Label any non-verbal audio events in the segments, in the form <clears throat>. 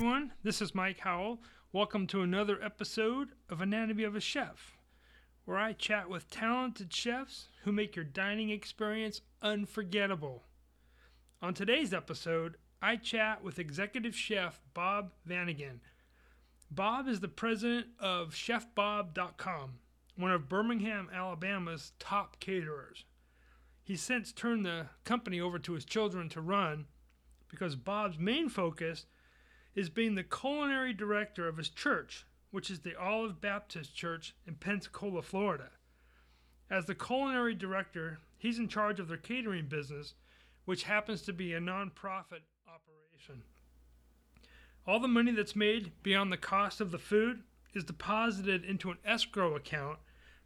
everyone. This is Mike Howell. Welcome to another episode of Anatomy of a Chef, where I chat with talented chefs who make your dining experience unforgettable. On today's episode, I chat with executive chef Bob Vanagan. Bob is the president of ChefBob.com, one of Birmingham, Alabama's top caterers. He's since turned the company over to his children to run because Bob's main focus is being the culinary director of his church, which is the Olive Baptist Church in Pensacola, Florida. As the culinary director, he's in charge of their catering business, which happens to be a nonprofit operation. All the money that's made beyond the cost of the food is deposited into an escrow account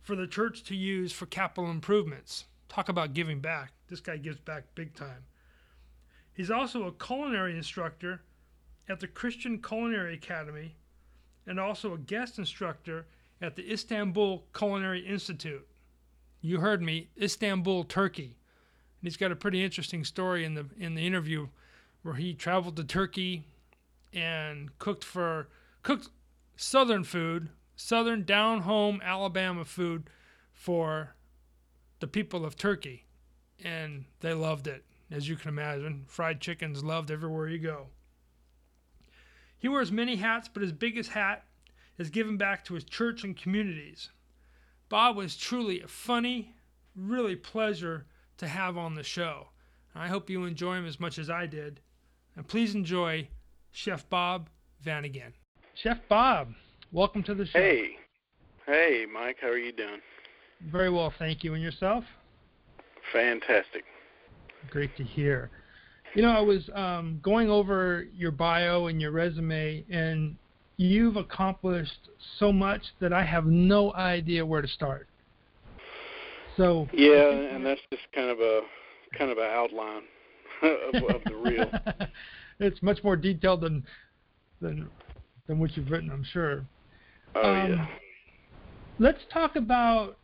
for the church to use for capital improvements. Talk about giving back. This guy gives back big time. He's also a culinary instructor at the Christian Culinary Academy and also a guest instructor at the Istanbul Culinary Institute. You heard me, Istanbul, Turkey. And he's got a pretty interesting story in the in the interview where he traveled to Turkey and cooked for cooked southern food, southern down home Alabama food for the people of Turkey. And they loved it, as you can imagine. Fried chicken's loved everywhere you go. He wears many hats, but his biggest hat is given back to his church and communities. Bob was truly a funny, really pleasure to have on the show. I hope you enjoy him as much as I did. And please enjoy Chef Bob Vanagan. Chef Bob, welcome to the show. Hey. Hey, Mike, how are you doing? Very well, thank you. And yourself? Fantastic. Great to hear. You know, I was um, going over your bio and your resume, and you've accomplished so much that I have no idea where to start. So yeah, and that's just kind of a kind of an outline <laughs> of, of the real. <laughs> it's much more detailed than than than what you've written, I'm sure. Oh um, yeah. Let's talk about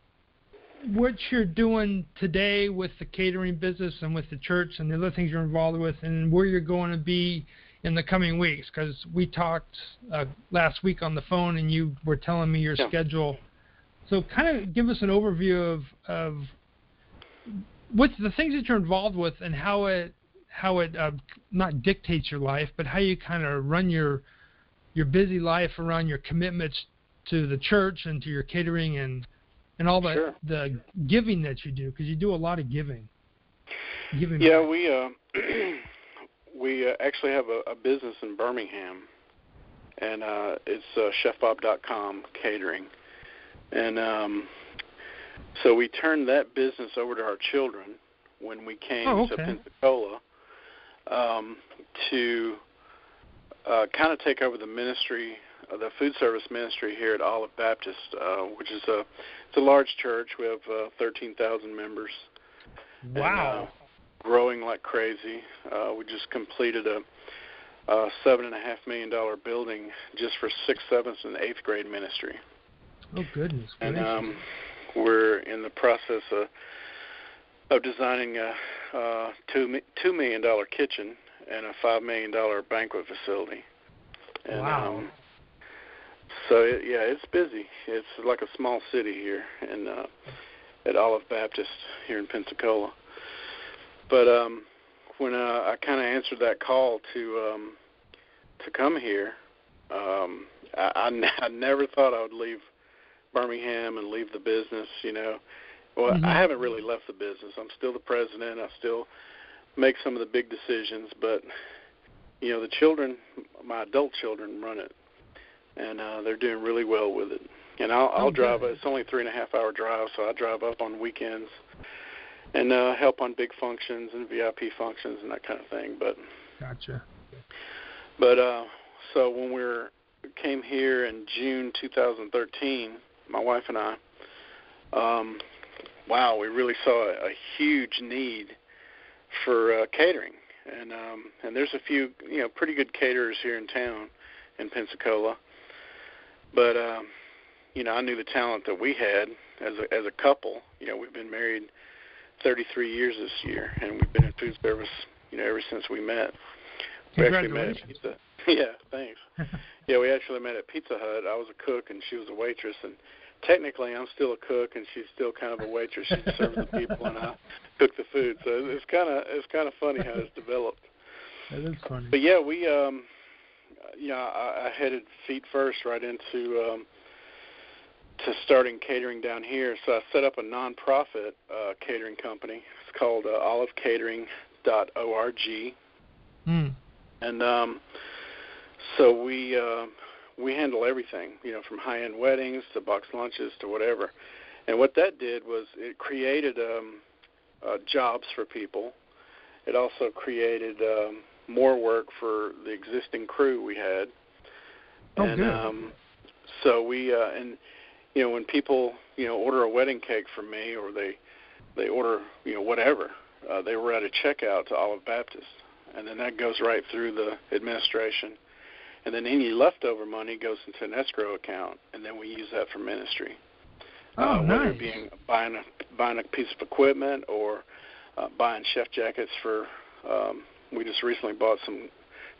what you're doing today with the catering business and with the church and the other things you're involved with, and where you're going to be in the coming weeks. Because we talked uh, last week on the phone, and you were telling me your yeah. schedule. So, kind of give us an overview of of what the things that you're involved with and how it how it uh, not dictates your life, but how you kind of run your your busy life around your commitments to the church and to your catering and and all the sure. the giving that you do because you do a lot of giving. Giving. Yeah, back. we uh, <clears throat> we uh, actually have a, a business in Birmingham, and uh, it's uh, ChefBob.com catering, and um, so we turned that business over to our children when we came oh, okay. to Pensacola um, to uh, kind of take over the ministry uh, the food service ministry here at Olive Baptist, uh, which is a it's a large church. We have uh, 13,000 members. Wow. And, uh, growing like crazy. Uh, we just completed a, a seven and a half million dollar building just for sixth, seventh, and eighth grade ministry. Oh goodness! And um, we're in the process of of designing a, a two two million dollar kitchen and a five million dollar banquet facility. And, wow. Um, so it, yeah, it's busy. It's like a small city here in uh, at Olive Baptist here in Pensacola. But um, when uh, I kind of answered that call to um, to come here, um, I, I, <laughs> n- I never thought I would leave Birmingham and leave the business. You know, well, mm-hmm. I haven't really left the business. I'm still the president. I still make some of the big decisions, but you know, the children, my adult children, run it and uh, they're doing really well with it. And I'll, I'll oh, drive. Good. It's only three and a half hour drive, so I drive up on weekends and uh, help on big functions and VIP functions and that kind of thing. But gotcha. But uh, so when we were came here in June 2013, my wife and I, um, wow, we really saw a, a huge need for uh, catering, and um, and there's a few you know pretty good caterers here in town in Pensacola but um, you know, I knew the talent that we had as a as a couple. You know, we've been married 33 years this year, and we've been in food service, you know, ever since we met. We actually met at Pizza. <laughs> yeah, thanks. <laughs> yeah, we actually met at Pizza Hut. I was a cook and she was a waitress, and technically I'm still a cook and she's still kind of a waitress. She serves the people and I cook the food. So it's kind of it's kind of funny how it's developed. That is funny. But yeah, we um, you know, I, I headed feet first right into um, to starting catering down here. So I set up a nonprofit uh, catering company. It's called uh, OliveCatering.org. Hmm. And um, so we uh, we handle everything, you know, from high-end weddings to box lunches to whatever. And what that did was it created um, uh, jobs for people. It also created um, more work for the existing crew we had. Oh, and good. um, so we uh, and you know when people you know order a wedding cake from me or they they order you know whatever uh, they were at a checkout to Olive Baptist and then that goes right through the administration and then any leftover money goes into an escrow account and then we use that for ministry Oh, uh, whether it being buying a buying a piece of equipment or uh, buying chef jackets for um, we just recently bought some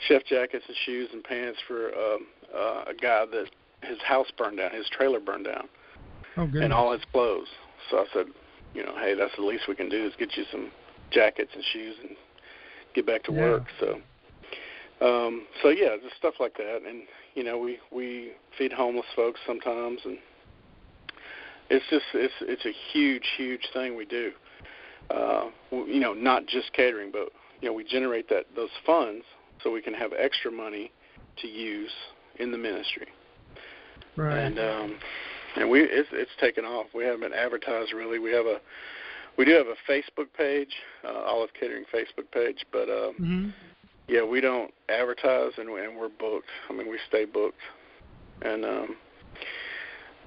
chef jackets and shoes and pants for um, uh, a guy that his house burned down, his trailer burned down, Oh, and all his clothes. So I said, you know, hey, that's the least we can do is get you some jackets and shoes and get back to Yeah. work. So, um, so yeah, just stuff like that, and you know, we we feed homeless folks sometimes, and it's just it's it's a huge huge thing we do. Uh, w- you know, not just catering, but you know, we generate that those funds so we can have extra money to use in the ministry. Right. and um and we it's it's taken off. We haven't been advertised really. We have a we do have a facebook page uh olive catering facebook page but um hmm yeah we don't advertise and, and we're booked i mean we stay booked and um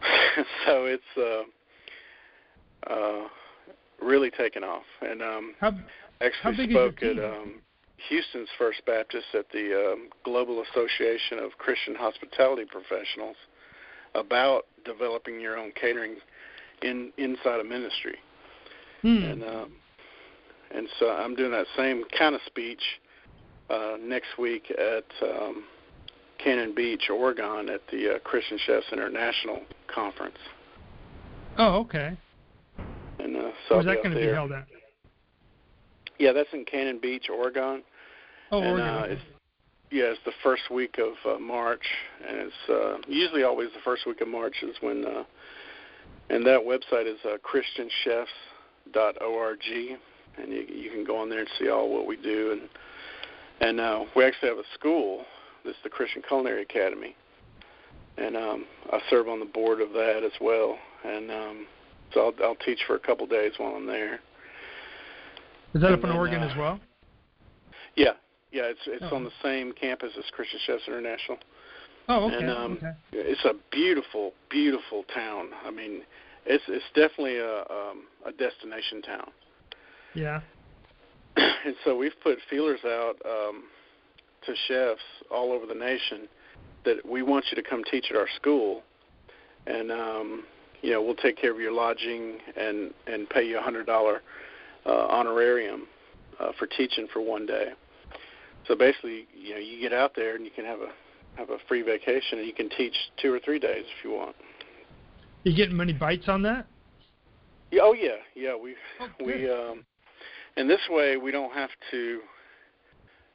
<laughs> so it's uh uh really taken off and um How How actually your spoke at um, Houston's First Baptist at the um, Global Association of Christian Hospitality Professionals about developing your own catering in inside a ministry. hmm. And um, and so I'm doing that same kind of speech uh, next week at um, Cannon Beach, Oregon, at the uh, Christian Chefs International Conference. oh, okay. And uh, so Where's that going to be held at? Yeah, that's in Cannon Beach, Oregon. Oh, and, Oregon. Uh, it's, yeah, it's the first week of uh, March, and it's uh, usually always the first week of March is when. Uh, and that website is uh, ChristianChefs.org, and you, you can go on there and see all what we do. And and uh, we actually have a school. That's the Christian Culinary Academy, and um, I serve on the board of that as well. And um, so I'll, I'll teach for a couple days while I'm there. Is that and up in then, Oregon uh, as well? Yeah, yeah, it's it's Oh. on the same campus as Christian Chefs International. Oh, okay. and, um, okay. It's a beautiful, beautiful town. I mean, it's it's definitely a um, a destination town. Yeah. And <coughs> so we've put feelers out um, to chefs all over the nation that we want you to come teach at our school, and um, you know we'll take care of your lodging and and pay you a hundred dollar uh, honorarium uh, for teaching for one day. So basically, you know, you get out there and you can have a have a free vacation and you can teach two or three days if you want. You getting many bites on that? Yeah, oh yeah, yeah. We Oh, we um, and this way we don't have to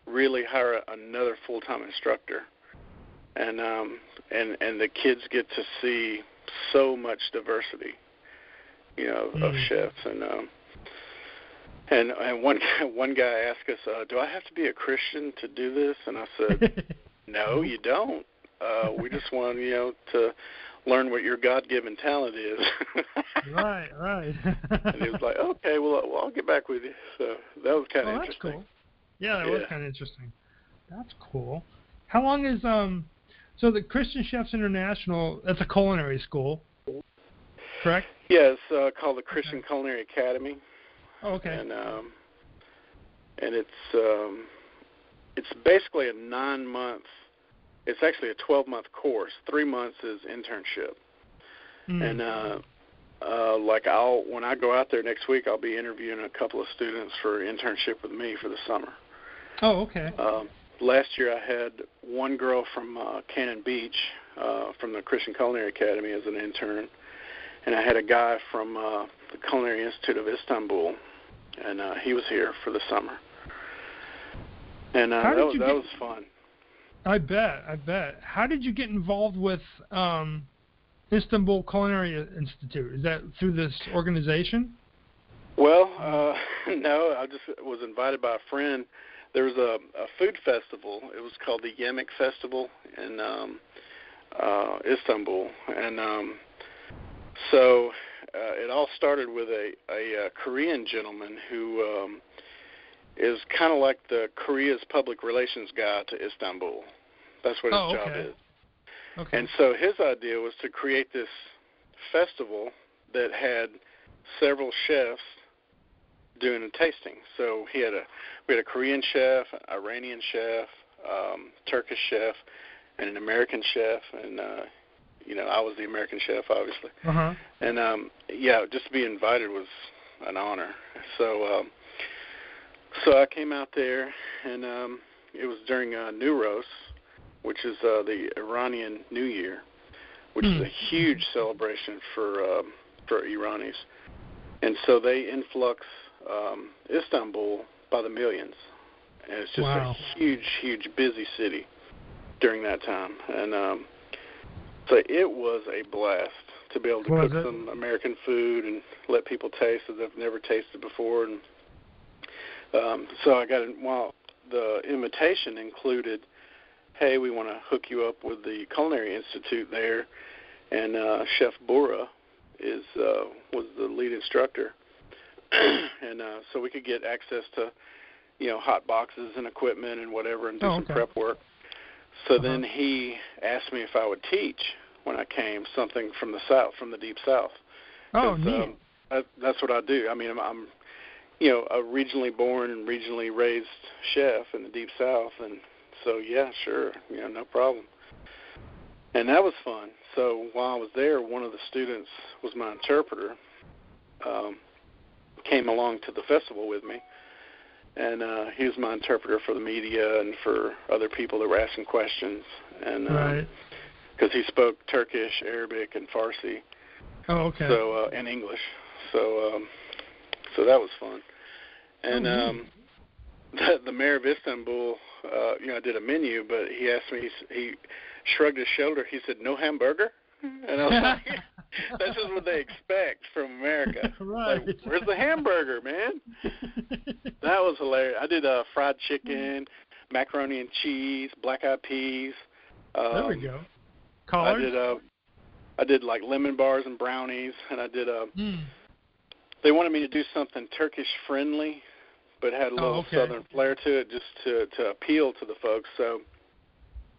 really hire a, another full time instructor, and um, and and the kids get to see so much diversity, you know, of Mm. chefs and um, and and one <laughs> one guy asked us, uh, "Do I have to be a Christian to do this?" And I said, <laughs> "No, you don't. Uh, we just want you know to learn what your God-given talent is." <laughs> right, right. and he was like, "Okay, well, well, I'll get back with you." So that was kind of oh, interesting. cool. Yeah, that was kind of interesting. That's cool. How long is um? So the Christian Chefs International, that's a culinary school, correct? Yeah, it's uh, called the Christian Culinary Academy, Oh, okay. and um, and it's um, it's basically a nine-month. It's actually a twelve-month course. Three months is internship, Mm. and uh, uh, like I'll when I go out there next week, I'll be interviewing a couple of students for internship with me for the summer. oh, okay. Um, last year I had one girl from uh, Cannon Beach uh, from the Christian Culinary Academy as an intern, and I had a guy from uh, the Culinary Institute of Istanbul, and uh, he was here for the summer. And uh, that, was, that get- was fun. I bet. I bet. How did you get involved with um, Istanbul Culinary Institute? Is that through this organization? Well, uh, <laughs> no, I just was invited by a friend. There was a, a food festival. It was called the Yemek Festival in um, uh, Istanbul, and um, so uh, it all started with a, a, uh Korean gentleman who um, is kind of like the Korea's public relations guy to Istanbul. That's what his Oh, job is. Okay. And so his idea was to create this festival that had several chefs doing a tasting. So he had a we had a Korean chef, an Iranian chef, um, Turkish chef, and an American chef, and uh, you know I was the American chef, obviously. uh huh. And um, yeah, just to be invited was an honor. So um, so I came out there, and um, it was during uh, Nowruz, which is uh, the Iranian New Year, which is Hmm. a huge celebration for um, for Iranis, and so they influx um, Istanbul by the millions, and it's just Wow. a huge, huge busy city during that time, and um, so it was a blast to be able to Was cook it? some American food and let people taste that they've never tasted before, and um, so I got well the invitation included hey, we want to hook you up with the Culinary Institute there, and uh, Chef Bora is uh, was the lead instructor, <clears throat> and uh, so we could get access to, you know, hot boxes and equipment and whatever, and do Oh, some okay. prep work. So Uh-huh. then he asked me if I would teach when I came something from the south, from the deep south. Oh, 'Cause, neat. um, that, that's what I do. I mean, I'm, I'm, you know, a regionally born and regionally raised chef in the deep south, and so yeah, sure, you know, no problem. And that was fun. So while I was there, one of the students was my interpreter. Um, came along to the festival with me, and uh, he was my interpreter for the media and for other people that were asking questions, and right. because he spoke Turkish, Arabic, and Farsi Oh, okay. so uh, and English. So um, so that was fun. And Oh, um, <laughs> the, the mayor of Istanbul, uh, you know, did a menu, but he asked me. He he shrugged his shoulder. He said, "No hamburger," and I was <laughs> like, <laughs> "That's just what they expect from America." right. Like, where's the hamburger, man? That was hilarious. I did uh, fried chicken, macaroni and cheese, black eyed peas. Um, there we go. I Collards. did uh, I did like lemon bars and brownies, and I did uh, Mm. they wanted me to do something Turkish friendly, but had a Oh, little okay. southern flair to it, just to to appeal to the folks. So,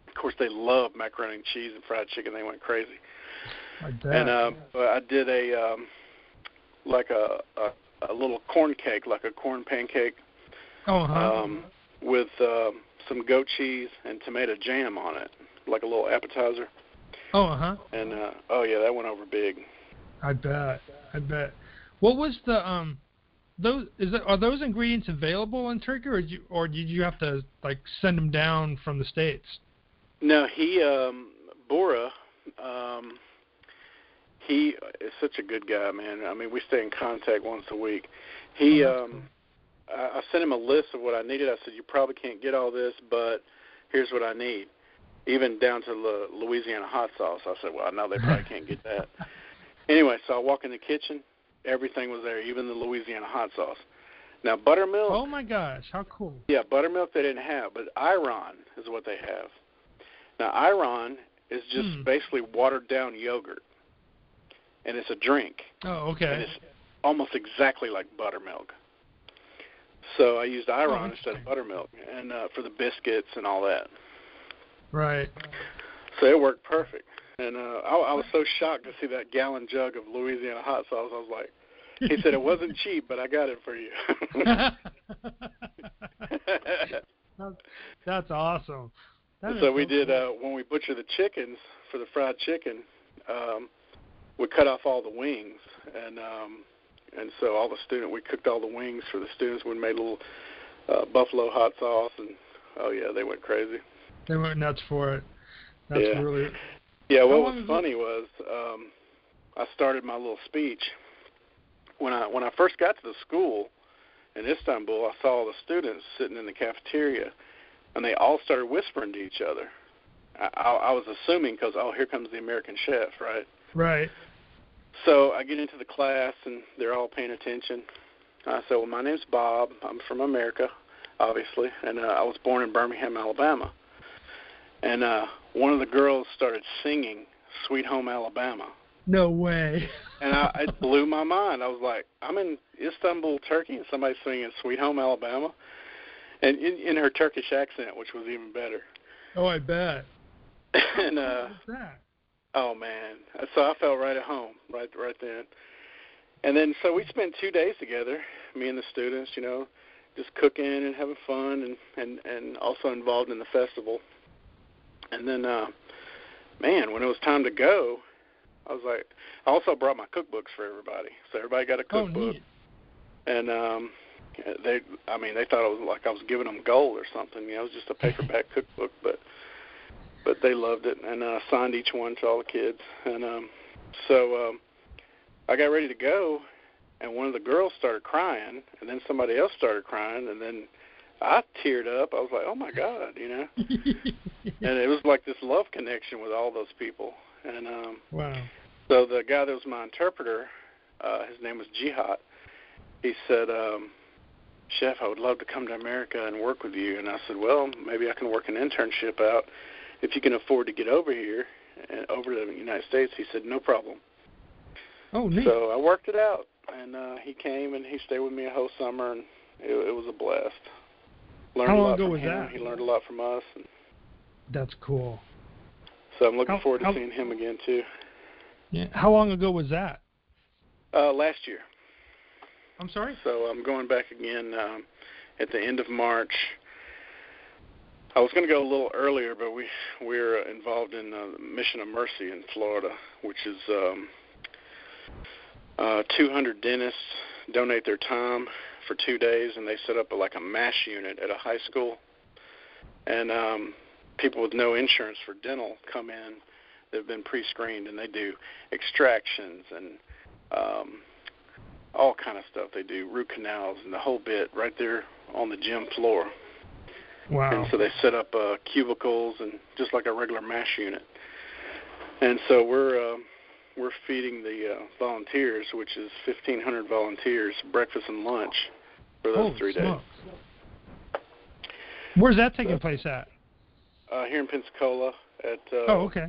of course, they love macaroni and cheese and fried chicken. They went crazy. I bet. And um, but I did a um, like a, a a little corn cake, like a corn pancake, oh, huh. um, with um, some goat cheese and tomato jam on it, like a little appetizer. oh, Uh-huh. And uh, oh yeah, that went over big. I bet. I bet. What was the um those is that, are those ingredients available in Turkey or did you or did you have to like send them down from the states? No, he um Bora um he is such a good guy, man. I mean, we stay in contact once a week. He Oh, um I, I sent him a list of what I needed. I said, "You probably can't get all this, but here's what I need." Even down to the Louisiana hot sauce. I said, "Well, I know they probably can't get that." <laughs> Anyway, so I walk in the kitchen, everything was there, even the Louisiana hot sauce. Now buttermilk Oh my gosh, how cool. yeah, buttermilk they didn't have, but Ayran is what they have. Now Ayran is just Hmm. basically watered down yogurt, and it's a drink, Oh, okay. and it's almost exactly like buttermilk. So I used Ayran Oh, instead of buttermilk, and uh, for the biscuits and all that. Right. So it worked perfect. And uh, I, I was so shocked to see that gallon jug of Louisiana hot sauce. I was like, he said it wasn't <laughs> cheap, but I got it for you. that's, <laughs> that's awesome. That so we did cool. uh when we butcher the chickens for the fried chicken um we cut off all the wings and um and so all the student we cooked all the wings for the students we made a little uh buffalo hot sauce and oh yeah, they went crazy. They went nuts for it. That's Yeah. really Yeah, what was funny was um, I started my little speech when I when I first got to the school in Istanbul. I saw the students sitting in the cafeteria, and they all started whispering to each other. I, I, I was assuming because oh, here comes the American chef, right? right. So I get into the class and they're all paying attention. I said, "Well, my name's Bob. I'm from America, obviously, and uh, I was born in Birmingham, Alabama." And uh, one of the girls started singing "Sweet Home Alabama," No way. <laughs> and I, it blew my mind. I was like, "I'm in Istanbul, Turkey, and somebody's singing "Sweet Home Alabama," and in, in her Turkish accent, which was even better. oh, I bet. <laughs> and uh? Oh man! So I felt right at home, right right then. And then so we spent two days together, me and the students, you know, just cooking and having fun, and and and also involved in the festival. And then, uh, man, when it was time to go, I was like, I also brought my cookbooks for everybody, so everybody got a Oh, cookbook. neat. and um, they, I mean, they thought it was like I was giving them gold or something. You know, it was just a paperback <laughs> cookbook, but but they loved it and uh, signed each one to all the kids. And um, so um, I got ready to go, and one of the girls started crying, and then somebody else started crying, and then I teared up. I was like, oh my god, you know. <laughs> And it was like this love connection with all those people. And um, wow. so the guy that was my interpreter, uh, his name was Jihad. He said, um, "Chef, I would love to come to America and work with you." And I said, "Well, maybe I can work an internship out if you can afford to get over here and over to the United States." He said, "No problem." Oh, neat. So I worked it out, and uh, he came and he stayed with me a whole summer, and it, it was a blast. Learned How a long lot ago from was him. that? He learned a lot from us, and That's cool. so I'm looking How- forward to how- seeing him again too. Yeah. How long ago was that? Uh, last year. I'm sorry. So I'm going back again um, at the end of March. I was going to go a little earlier, but we we're involved in uh, Mission of Mercy in Florida, which is um, uh, 200 dentists donate their time for two days, and they set up a, like a mash unit at a high school, and um, people with no insurance for dental come in. They've been pre-screened, and they do extractions and um, all kind of stuff. They do root canals and the whole bit right there on the gym floor. Wow. And so they set up uh, cubicles and just like a regular mash unit. And so we're uh, we're feeding the uh, volunteers, which is 1,500 volunteers, breakfast and lunch for those Holy three days. Where's that taking place at? Uh, here in Pensacola at uh, oh, okay.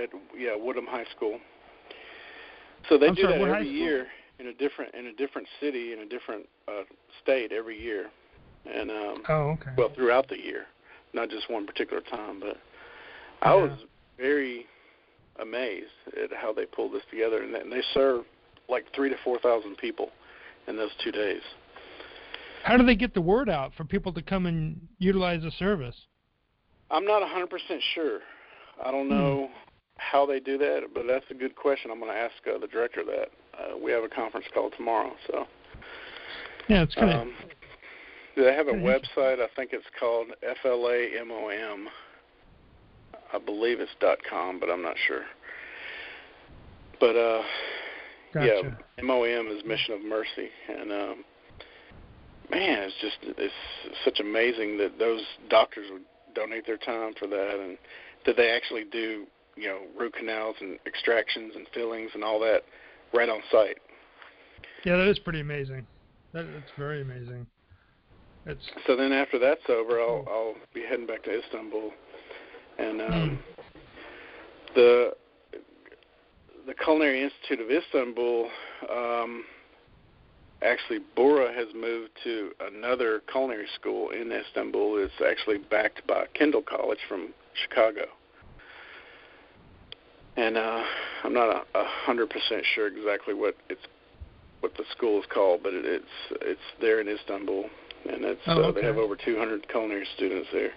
at yeah Woodham High School. So they I'm do sorry, that every year in a different in a different city in a different uh, state every year, and um, Oh, okay. well throughout the year, not just one particular time. But I was very amazed at how they pulled this together, and they, and they serve like three to four thousand people in those two days. How do they get the word out for people to come and utilize the service? I'm not 100% sure. I don't Hmm. know how they do that, but that's a good question. I'm going to ask uh, the director that. Uh, we have a conference call tomorrow, so. Yeah, it's good. Um, they have a website. I think it's called FLAMOM. I believe it's dot .com, but I'm not sure. But uh, gotcha. yeah, MOM is Mission of Mercy, and um, man, it's just it's such amazing that those doctors would donate their time for that, and that they actually do you know root canals and extractions and fillings and all that right on site. Yeah, that is pretty amazing. That, that's very amazing. It's So then after that's over, I'll I'll be heading back to Istanbul, and um, the the Culinary Institute of Istanbul. Um, actually, Bora has moved to another culinary school in Istanbul. It's actually backed by Kendall College from Chicago, and uh, I'm not a, a hundred percent sure exactly what it's what the school is called, but it, it's it's there in Istanbul, and it's Oh, uh, they have over 200 culinary students there.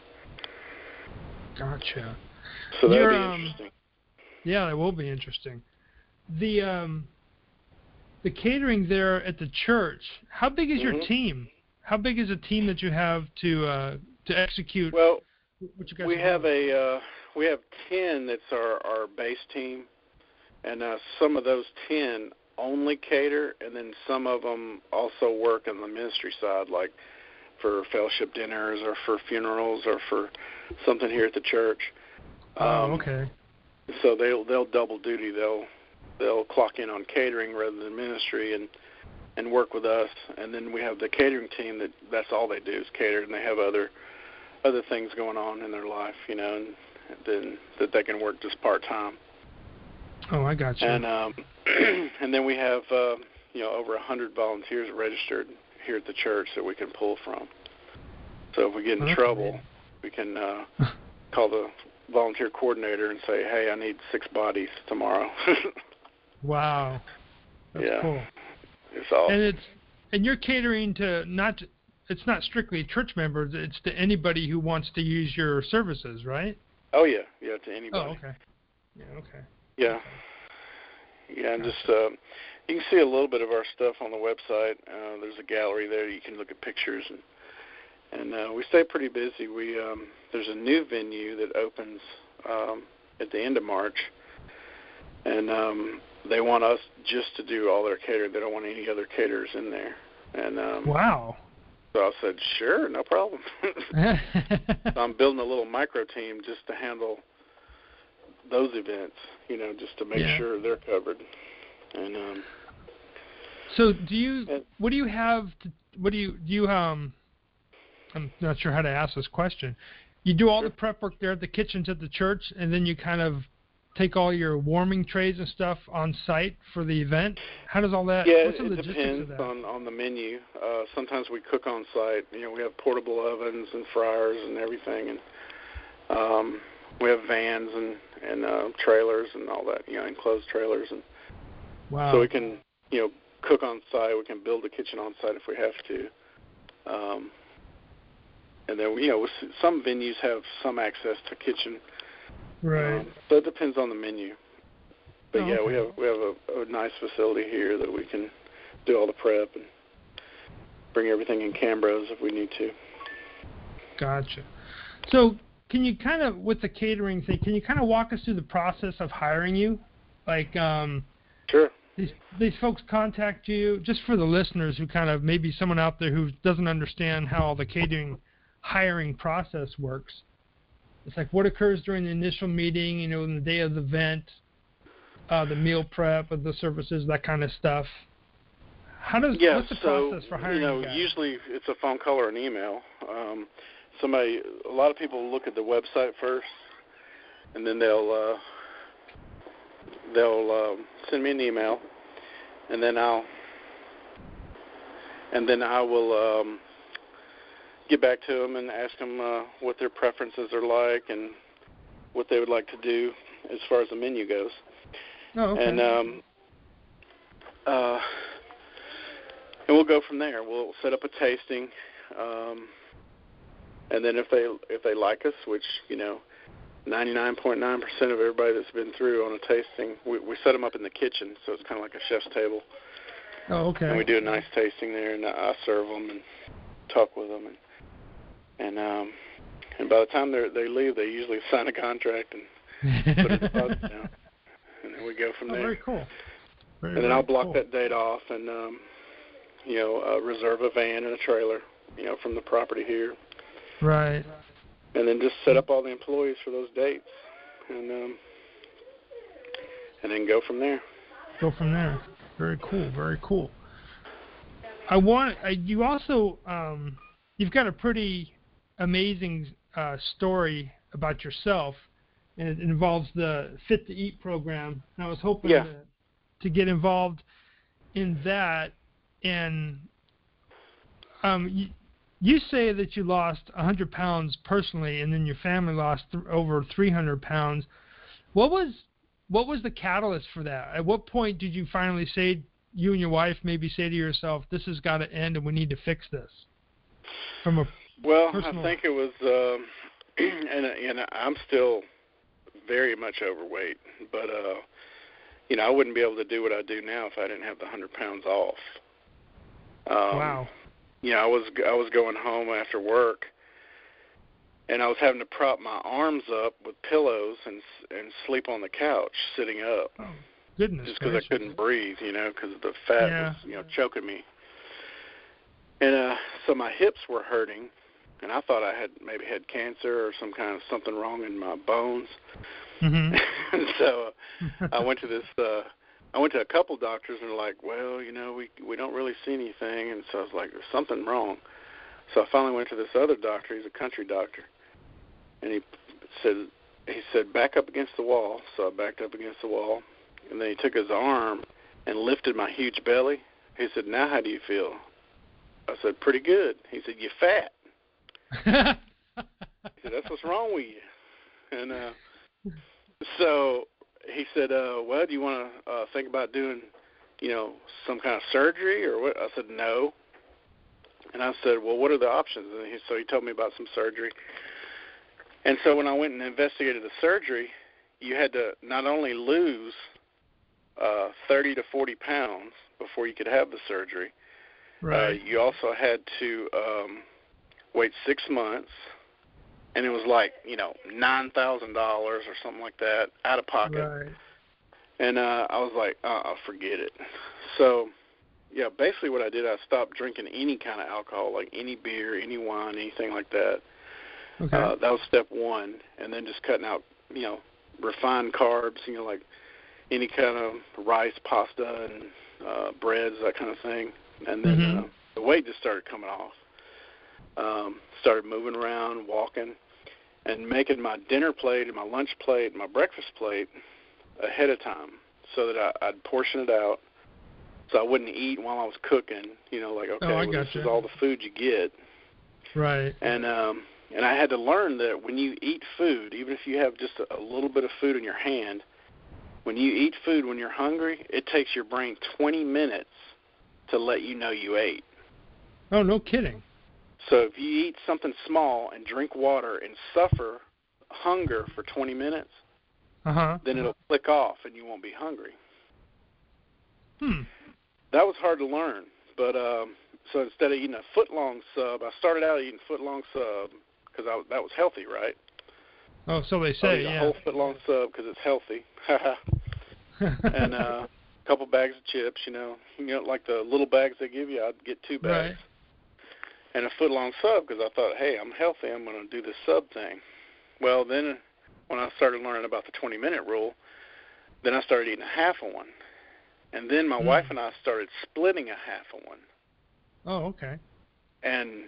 gotcha. So that'll be um, interesting. Yeah, it will be interesting. The um, the catering there at the church. How big is your Mhm. team? How big is the team that you have to uh, to execute? Well, what you guys we have a uh, we have ten that's our our base team, and uh, some of those ten only cater, and then some of them also work on the ministry side, like for fellowship dinners or for funerals or for something here at the church. Oh, Um, okay. So they'll they'll double duty. They'll they'll clock in on catering rather than ministry and and work with us. And then we have the catering team that that's all they do is cater, and they have other other things going on in their life, you know, and then that they can work just part time. Oh, I got you. And um, <clears throat> and then we have uh, you know over a hundred volunteers registered here at the church that we can pull from. So if we get in Oh, trouble, we can uh, <laughs> call the volunteer coordinator and say, "Hey, I need six bodies tomorrow." <laughs> wow. That's Yeah. cool. it's all And it's and you're catering to not it's not strictly church members, it's to anybody who wants to use your services, right? oh yeah, yeah to Oh, anybody. okay. Yeah, okay. Yeah, yeah, and just uh, you can see a little bit of our stuff on the website. Uh, there's a gallery there you can look at pictures and and uh, we stay pretty busy. We um, there's a new venue that opens um, at the end of March, and um, they want us just to do all their catering. They don't want any other caterers in there. And um, Wow. so I said, sure, no problem. <laughs> so I'm building a little micro team just to handle those events, you know, just to make Yeah. sure they're covered. And um so do you And- what do you have to, what do you do you um I'm not sure how to ask this question. You do all Sure. the prep work there at the kitchens at the church and then you kind of take all your warming trays and stuff on site for the event? How does all that yeah, what's the it depends on on the menu. Uh sometimes we cook on site. You know, we have portable ovens and fryers and everything and um we have vans and and uh trailers and all that, you know, enclosed trailers and wow. so we can you know cook on site. We can build a kitchen on site if we have to. Um, and then you know some venues have some access to kitchen. Right. Um, so it depends on the menu. But Oh, yeah, we have we have a, a nice facility here that we can do all the prep and bring everything in Cambros if we need to. Gotcha. So, can you kind of, with the catering thing, can you kind of walk us through the process of hiring you? Like, um, Sure. these these folks contact you, just for the listeners who kind of maybe someone out there who doesn't understand how the catering hiring process works. It's like what occurs during the initial meeting, you know, in the day of the event, uh, the meal prep of the services, that kind of stuff. How does Yeah, what's the so process for hiring you know, guys? usually it's a phone call or an email. Um, somebody, a lot of people look at the website first, and then they'll uh, they'll um send me an email, and then I'll and then I will um, get back to them and ask them uh, what their preferences are like and what they would like to do as far as the menu goes. oh, okay. And um, uh, and we'll go from there. We'll set up a tasting, um, and then if they if they like us, which you know, 99.9% of everybody that's been through on a tasting, we, we set them up in the kitchen, so it's kind of like a chef's table, oh, okay. and we do a nice tasting there, and I serve them and talk with them, and and um, and by the time they they leave, they usually sign a contract and put a deposit down, and then we go from Oh, there. very cool. Very, and then I'll block cool. that date off and um you know uh, reserve a van and a trailer you know from the property here Right. and then just set up all the employees for those dates and um and then go from there Go from there. Very cool. Very cool. I want. I, you also. Um, you've got a pretty amazing uh, story about yourself, and it involves the Fit to Eat program. And I was hoping Yeah. to, to get involved in that. And um, you, you say that you lost 100 pounds personally, and then your family lost th- over 300 pounds. What was what was the catalyst for that? At what point did you finally say, you and your wife maybe say to yourself, this has got to end and we need to fix this? From a well Personal- i think it was um <clears throat> and and i'm still very much overweight but uh you know i wouldn't be able to do what i do now if i didn't have the 100 pounds off um wow. you know, I was I was going home after work, and I was having to prop my arms up with pillows and and sleep on the couch sitting up. Oh, goodness. Just because I couldn't breathe, you know, because the fat yeah. was, you know, choking me. And uh so my hips were hurting, and I thought I had maybe had cancer or some kind of something wrong in my bones. Mm-hmm. <laughs> and so I went to this. uh I went to a couple doctors and they're like, well, you know, we we don't really see anything, and so I was like, there's something wrong. So I finally went to this other doctor. He's a country doctor, and he said he said back up against the wall. So I backed up against the wall, and then he took his arm and lifted my huge belly. He said, "Now how do you feel?" I said, "Pretty good." He said, "You're fat." Said, "That's what's wrong with you." And uh, so he said, uh, "Well, do you want to uh, think about doing, you know, some kind of surgery or what?" I said, "No." And I said, "Well, what are the options?" And he, so he told me about some surgery. And so when I went and investigated the surgery, you had to not only lose uh, 30 to 40 pounds before you could have the surgery. Right. Uh, you also had to um, wait six months, and it was like you know nine thousand dollars or something like that out of pocket. Right. And uh, I was like, uh, forget it. So, yeah, basically what I did, I stopped drinking any kind of alcohol, like any beer, any wine, anything like that. Okay. Uh, that was step one, and then just cutting out, you know, refined carbs, you know, like any kind of rice, pasta, and uh, breads, that kind of thing. And then Mhm. uh, the weight just started coming off. Um, started moving around, walking, and making my dinner plate and my lunch plate and my breakfast plate ahead of time, so that I, I'd portion it out, so I wouldn't eat while I was cooking. You know, like okay, Oh, well, this gotcha. is all the food you get right. and um and I had to learn that when you eat food, even if you have just a, a little bit of food in your hand, when you eat food when you're hungry, it takes your brain 20 minutes to let you know you ate. Oh, no kidding. So if you eat something small and drink water and suffer hunger for 20 minutes, Uh huh. then it'll click off and you won't be hungry. Hmm. That was hard to learn, but um so instead of eating a foot long sub, I started out eating foot long sub because I that was healthy, right? Oh, so they say, eat a yeah. whole foot long sub because it's healthy. <laughs> and uh, a <laughs> couple bags of chips, you know, you know, like the little bags they give you. I'd get two bags, and a foot long sub because I thought, hey, I'm healthy. I'm going to do this sub thing. Well, then when I started learning about the 20 minute rule, then I started eating a half of one, and then my Mm. wife and I started splitting a half of one. oh, okay. And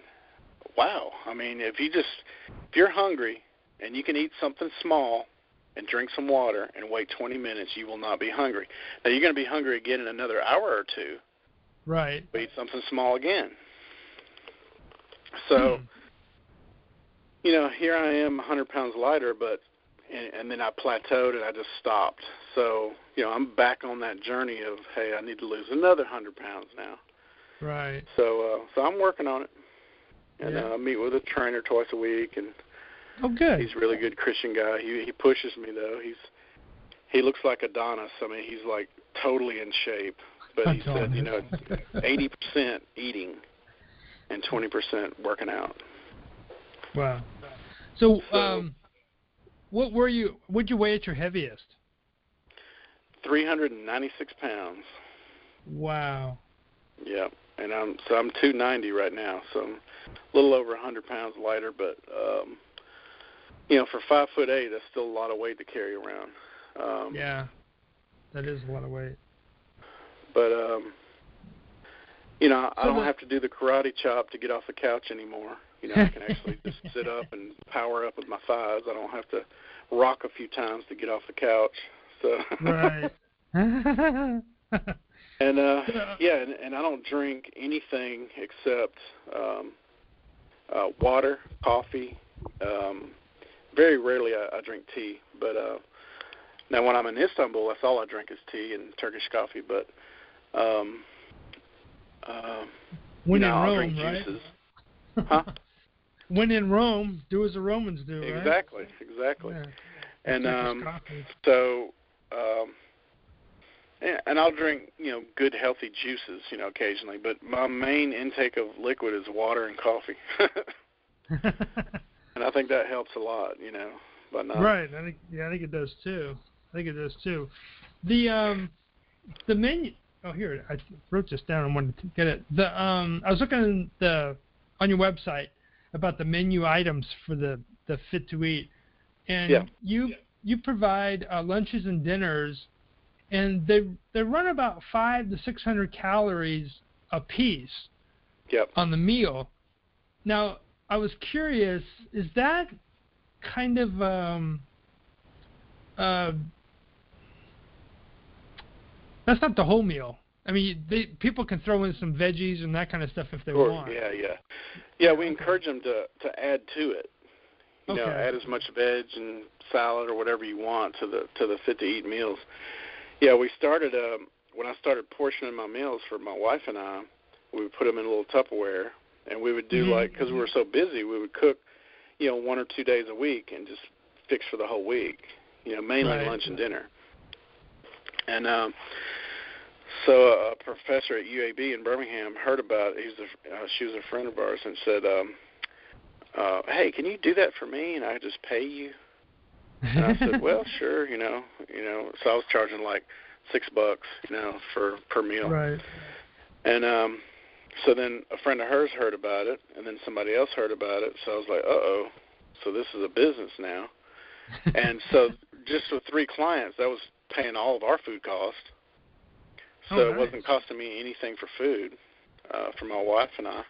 wow, I mean, if you just if you're hungry and you can eat something small and drink some water and wait 20 minutes, you will not be hungry. Now you're going to be hungry again in another hour or two. Right. But eat something small again. So, Hmm. you know, here I am 100 pounds lighter, but and, and then I plateaued and I just stopped. So, you know, I'm back on that journey of hey, I need to lose another 100 pounds now. Right. So, uh, so I'm working on it, and Yeah. uh, I meet with a trainer twice a week, and Oh, good. he's a really good Christian guy. He he pushes me though. He's he looks like Adonis. I mean, he's like totally in shape. But he said, you know, eighty percent eating and twenty percent working out. Wow. So, So- um, what were you? What'd you weigh at your heaviest? Three hundred and ninety six pounds. Wow. Yeah. And I'm so I'm two ninety right now, so I'm a little over a hundred pounds lighter, but um you know, for five foot eight that's still a lot of weight to carry around. Um Yeah. That is a lot of weight. But um you know, I don't have to do the karate chop to get off the couch anymore. You know, I can actually <laughs> just sit up and power up with my thighs. I don't have to rock a few times to get off the couch. So Right. <laughs> <laughs> and uh Yeah. yeah, and, and I don't drink anything except um uh water, coffee, um very rarely I, I drink tea, but uh now when I'm in Istanbul that's all I drink is tea and Turkish coffee, but um um when know, in I'll Rome, drink right? juices. <laughs> Huh? when in Rome, do as the Romans do, right? Exactly, exactly. Yeah. And um so um yeah, and I'll drink, you know, good healthy juices, you know, occasionally, but my main intake of liquid is water and coffee. <laughs> and I think that helps a lot. You know, But not right. I think yeah, I think it does too. I think it does too. The um, the menu. Oh, here I wrote this down. I wanted to get it. The um, I was looking the on your website about the menu items for the the fit to eat, and yeah. you you provide uh, lunches and dinners, and they they run about five to six hundred calories a piece. Yep. On the meal. Now, I was curious, is that kind of um, uh, that's not the whole meal. I mean, they, people can throw in some veggies and that kind of stuff if they sure, want. Yeah, yeah, yeah. We encourage them to to add to it. You okay. know, add as much veg and salad or whatever you want to the to the fit to eat meals. Yeah, we started um, when I started portioning my meals for my wife and I. We would put them in a little Tupperware, and we would do mm-hmm. like because we were so busy, we would cook, you know, one or two days a week and just fix for the whole week. You know, mainly right. lunch and dinner. And um, so a professor at UAB in Birmingham heard about it. He's a, uh, she was a friend of ours and said, um, uh, "Hey, can you do that for me? And I just pay you." And I said, <laughs> "Well, sure, you know, you know." So I was charging like six bucks, you know, for per meal. Right. And um, so then a friend of hers heard about it, and then somebody else heard about it. So I was like, "Uh oh." So this is a business now. <laughs> and so just with three clients, that was paying all of our food costs. So oh, nice. it wasn't costing me anything for food uh, for my wife and I.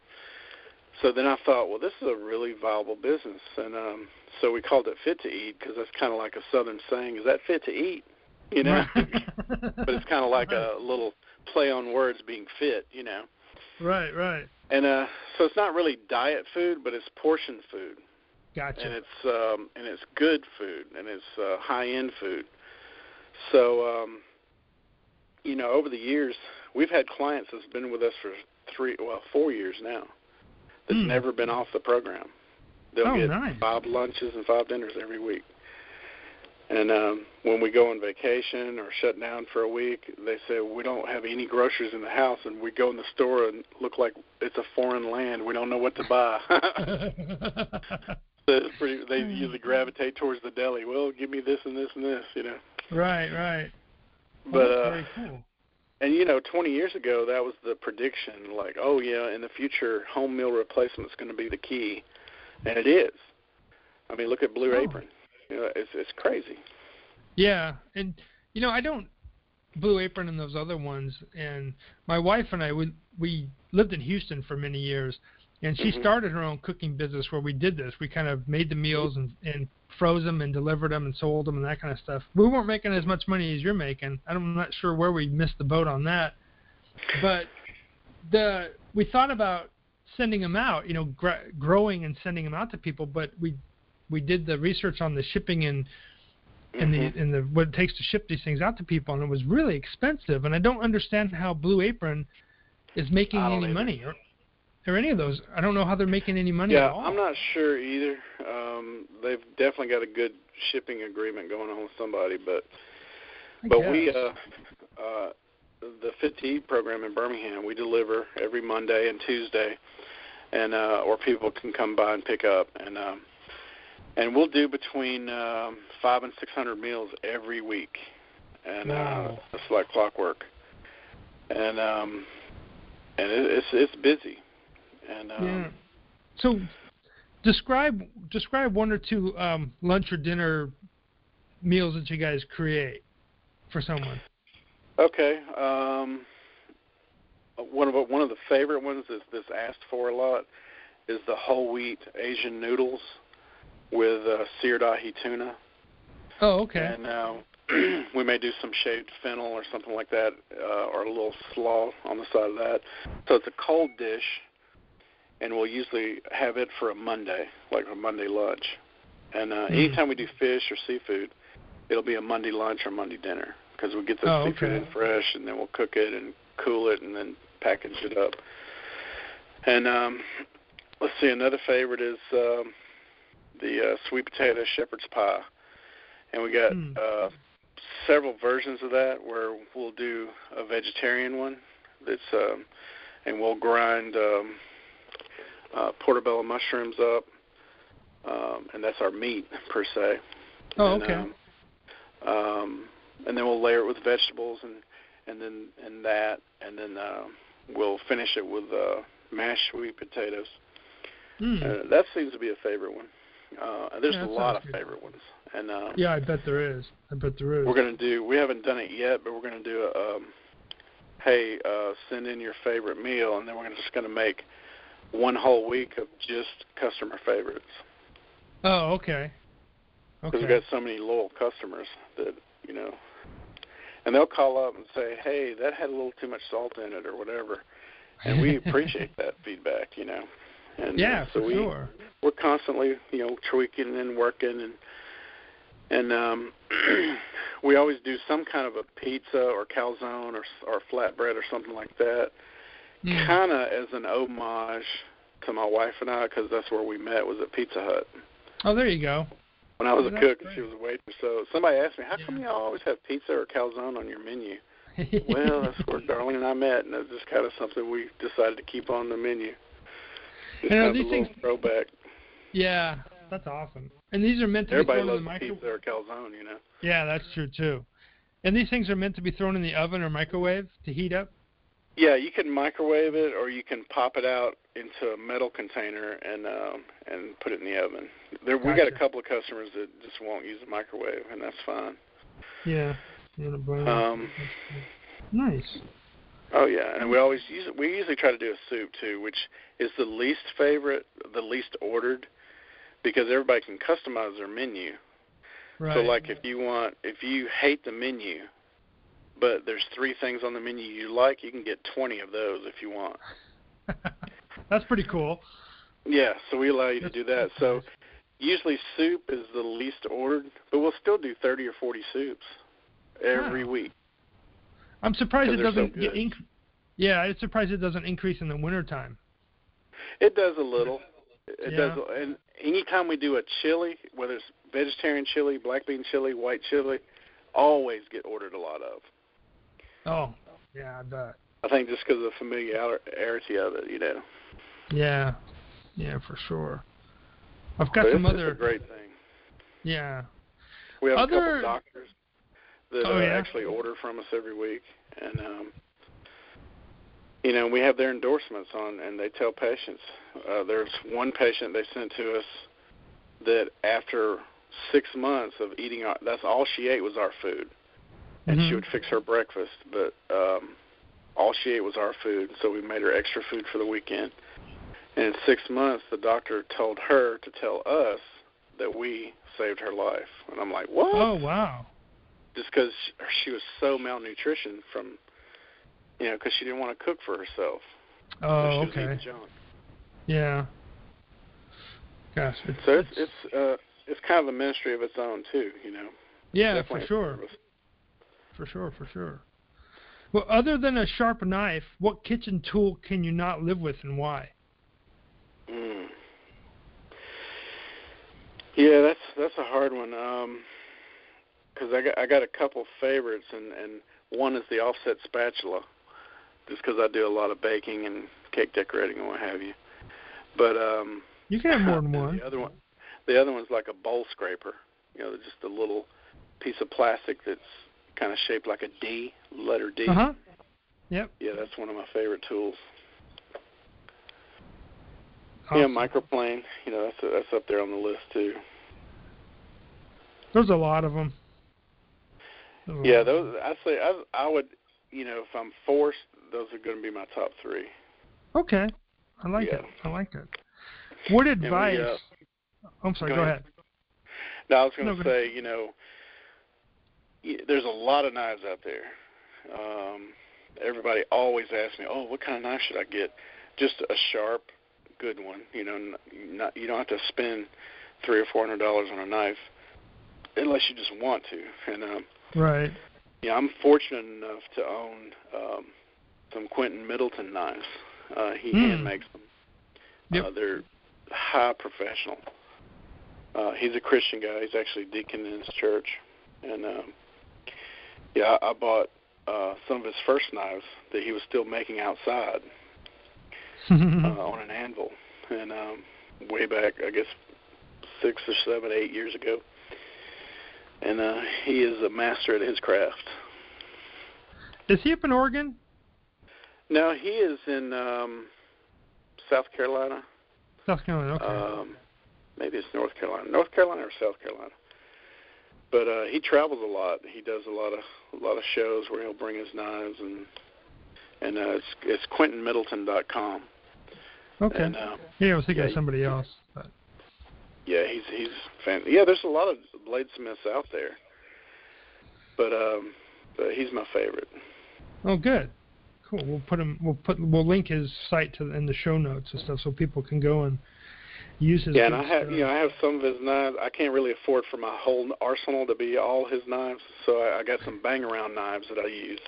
So then I thought, well, this is a really viable business, and um, so we called it Fit to Eat because that's kind of like a Southern saying. Is that fit to eat? You know, <laughs> <laughs> but it's kind of like a little play on words, being fit. You know. Right, right. And uh, so it's not really diet food, but it's portion food. Gotcha. And it's um, and it's good food, and it's uh, high end food. So um, you know, over the years, we've had clients that's been with us for three, well, four years now. That's Hmm. never been off the program. They'll Oh, get nice. five lunches and five dinners every week. And um, when we go on vacation or shut down for a week, they say we don't have any groceries in the house, and we go in the store and look like it's a foreign land. We don't know what to buy. <laughs> <laughs> <laughs> It's pretty, they usually gravitate towards the deli. Well, give me this and this and this, you know. right, right. But uh, cool. and you know, 20 years ago, that was the prediction. Like, oh yeah, in the future, home meal replacement is going to be the key, and it is. I mean, look at Blue Oh. Apron. You know, it's it's crazy. Yeah, and you know I don't Blue Apron and those other ones. And my wife and I we we lived in Houston for many years, and she Mhm. started her own cooking business where we did this. We kind of made the meals and and froze them and delivered them and sold them and that kind of stuff. We weren't making as much money as you're making. I'm not sure where we missed the boat on that, but the we thought about sending them out, you know, gr- growing and sending them out to people, but we we did the research on the shipping and and the and the what it takes to ship these things out to people, and it was really expensive. And I don't understand how Blue Apron is making any either. money, or, or any of those. I don't know how they're making any money yeah, at all. I'm not sure either. Um, they've definitely got a good shipping agreement going on with somebody, but I but we uh uh the Fit to Eat program in Birmingham, we deliver every Monday and Tuesday, and uh, or people can come by and pick up, and um, and we'll do between um, five and six hundred meals every week, and uh, it's like clockwork, and um, and it, it's it's busy, and um, yeah. So, describe describe one or two um, lunch or dinner meals that you guys create for someone. Okay. Um, one of one of the favorite ones that's, that's asked for a lot is the whole wheat Asian noodles with uh, seared ahi tuna, Oh, okay. and uh, <clears throat> we may do some shaved fennel or something like that, uh, or a little slaw on the side of that. So it's a cold dish, and we'll usually have it for a Monday, like a Monday lunch. And uh, Mm. anytime we do fish or seafood, it'll be a Monday lunch or Monday dinner because we get the Oh, seafood okay. in fresh, and then we'll cook it and cool it, and then package it up. And um, let's see, another favorite is um, the uh, sweet potato shepherd's pie, and we got Mm. uh, several versions of that where we'll do a vegetarian one that's um, and we'll grind um, uh, portobello mushrooms up, um, and that's our meat per se. Oh, and, okay. Um, um, and then we'll layer it with vegetables and and then and that, and then uh, we'll finish it with uh, mashed sweet potatoes. Mm. Uh, that seems to be a favorite one. Uh, there's Yeah, a lot of good. favorite ones, and uh, yeah, I bet there is. I bet there is. we're gonna do. We haven't done it yet, but we're gonna do a. Um, hey, uh, send in your favorite meal, and then we're just gonna make one whole week of just customer favorites oh, okay. because Okay. we've got so many loyal customers that you know, and they'll call up and say, hey, that had a little too much salt in it or whatever, and we <laughs> appreciate that feedback, you know. And yeah, uh, so for we sure. we're constantly, you know, tweaking and working and and um <clears throat> we always do some kind of a pizza or calzone or or flatbread or something like that, Mm. kind of as an homage to my wife and I because that's where we met was at Pizza Hut Oh, there you go. when I was Oh, a cook great. and she was a waitress. So somebody asked me, how come y'all always have pizza or calzone on your menu? <laughs> well, that's where Darlene and I met, and it's just kind of something we decided to keep on the menu. Just kind of these things- throwback. yeah, that's awesome. And these are meant to Everybody be thrown in loves the microwave. pizza or calzone, you know. Yeah, that's true too. And these things are meant to be thrown in the oven or microwave to heat up. Yeah, you can microwave it, or you can pop it out into a metal container and um, and put it in the oven. There, we got a couple of customers that just won't use the microwave, and that's fine. Yeah. Yeah, the brown- Um, nice. Oh yeah, and we always use we usually try to do a soup too, which is the least favorite, the least ordered, because everybody can customize their menu. Right. So like if you want, if you hate the menu, but there's three things on the menu you like, you can get 20 of those if you want. <laughs> that's pretty cool. Yeah, so we allow you to do that. So usually soup is the least ordered, but we'll still do 30 or 40 soups every Wow. week. I'm surprised it so doesn't get inc- Yeah, I'm surprised it doesn't increase in the wintertime. It does a little. It Yeah. does, and anytime we do a chili, whether it's vegetarian chili, black bean chili, white chili, always get ordered a lot of. Oh, yeah, I bet. I think just because of the familiarity of it, you know. Yeah, yeah, for sure. I've got But some other. it's a great thing. Yeah. We have a Other- couple doctors that Oh, uh, yeah? actually order from us every week, and um, you know we have their endorsements on, and they tell patients. Uh, there's one patient they sent to us that after six months of eating, our, that's all she ate was our food, and Mhm. she would fix her breakfast, but um, all she ate was our food, so we made her extra food for the weekend. And in six months, the doctor told her to tell us that we saved her life, and I'm like, what? Oh wow. just because she was so malnutrition from, you know, because she didn't want to cook for herself. so Oh, she was okay. eating junk. Yeah. Gosh. It's, So it's it's uh it's kind of a ministry of its own too, you know. yeah, Definitely for sure. For sure, for sure. Well, other than a sharp knife, what kitchen tool can you not live with, and why? Mm. Yeah, that's that's a hard one. Um 'cause I got I got a couple favorites, and and one is the offset spatula, just 'cause I do a lot of baking and cake decorating and what have you. But um, You can have more than <laughs> one. The other one, the other one's like a bowl scraper. You know, just a little piece of plastic that's kind of shaped like a D, letter D. Uh huh. Yep. Yeah, that's one of my favorite tools. Awesome. Yeah, microplane. You know, that's that's up there on the list too. There's a lot of them. Yeah, those. I say I I would. You know, if I'm forced, those are going to be my top three. Okay. I like Yeah. it. I like it. What we, advice? uh, I'm sorry. go Go, ahead. ahead. No, I was going to go say, you know, there's a lot of knives out there. Um, everybody always asks me, "Oh, what kind of knife should I get?" Just a sharp, good one. You know, not you don't have to spend three or four hundred dollars on a knife unless you just want to. And um, Right. yeah, I'm fortunate enough to own um, some Quintin Middleton knives. Uh, he Hmm. hand makes them. Yep. Uh, they're high professional. Uh, he's a Christian guy. He's actually deacon in his church, and um, yeah, I, bought uh, some of his first knives that he was still making outside <laughs> uh, on an anvil, and um, way back, I guess, six or seven, eight years ago, and uh, he is a master at his craft. Is he up in Oregon? No, he is in um, South Carolina. South Carolina. Okay. Um, maybe it's North Carolina, North Carolina or South Carolina. But uh, he travels a lot. He does a lot of a lot of shows where he'll bring his knives and and uh, it's it's QuentinMiddleton.com. Okay. And, uh, yeah, I was thinking yeah, of somebody else. But. Yeah, he's he's fan. Yeah, there's a lot of bladesmiths out there, but um, but he's my favorite. Oh, good. Cool. We'll put him. We'll put. We'll link his site to in the show notes and stuff, so people can go and use his. Yeah, and I have you know I have some of his knives. I can't really afford for my whole arsenal to be all his knives, so I, I got some bang around knives that I use.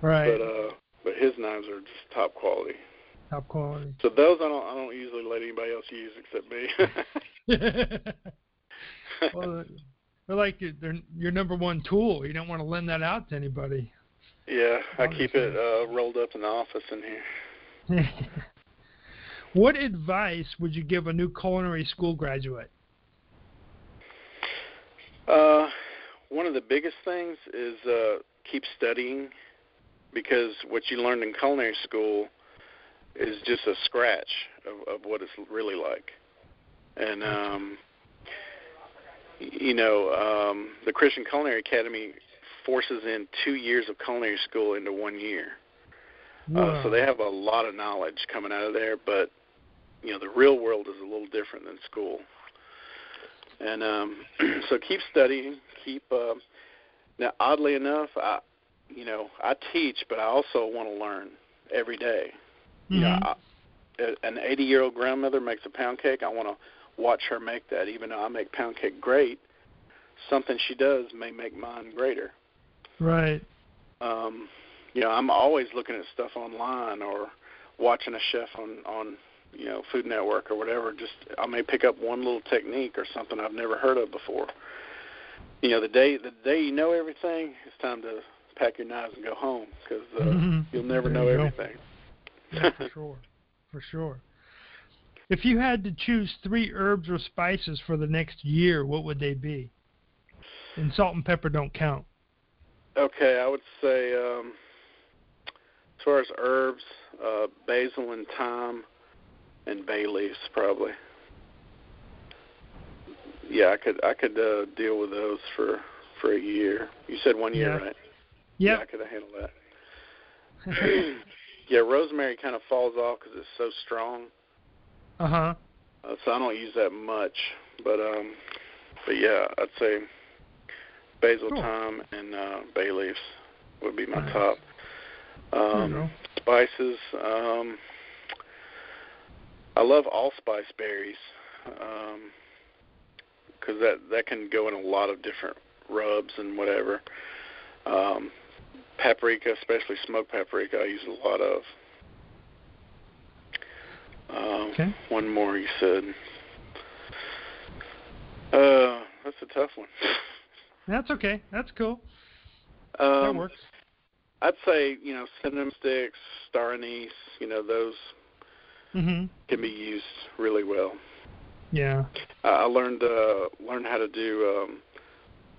right. But uh, but his knives are just top quality. Top quality. So those I don't I don't usually let anybody else use except me. <laughs> well, they're like your- they're your number one tool. You don't want to lend that out to anybody. yeah, I keep it uh, rolled up in the office in here. <laughs> what advice would you give a new culinary school graduate? Uh, one of the biggest things is uh, keep studying because what you learned in culinary school is just a scratch of, of what it's really like. And um, you know, um, the Christian Culinary Academy forces in two years of culinary school into one year. Uh, so they have a lot of knowledge coming out of there, but you know the real world is a little different than school. And um, <clears throat> so keep studying. Keep uh, now. Oddly enough, I you know I teach, but I also want to learn every day. You know, Mhm. I, an 80 year old grandmother makes a pound cake. I want to watch her make that. Even though I make pound cake great, something she does may make mine greater right. um, you know, I'm always looking at stuff online or watching a chef on on you know Food Network or whatever. Just I may pick up one little technique or something I've never heard of before. You know, the day the day you know everything, it's time to pack your knives and go home because uh, Mhm. you'll never There know you everything. Yeah, for <laughs> sure. For sure. If you had to choose three herbs or spices for the next year, what would they be? And salt and pepper don't count. Okay, I would say um, as far as herbs, uh, basil and thyme, and bay leaves probably. Yeah, I could I could uh, deal with those for for a year. You said one year, Yeah. right? Yep. Yeah, I could handle that. <coughs> yeah, rosemary kind of falls off because it's so strong, uh huh. uh, so I don't use that much. But um, but yeah, I'd say basil, Cool. thyme, and uh, bay leaves would be my Nice. top. Um, spices. Um, I love allspice berries because that that can go in a lot of different rubs and whatever. Um, paprika, especially smoked paprika, I use a lot of. Um, Okay. One more, you said. Uh, that's a tough one. <laughs> That's okay. That's cool. Um, that works. I'd say you know cinnamon sticks, star anise. You know those Mhm. can be used really well. Yeah. I I learned uh, learned how to do um,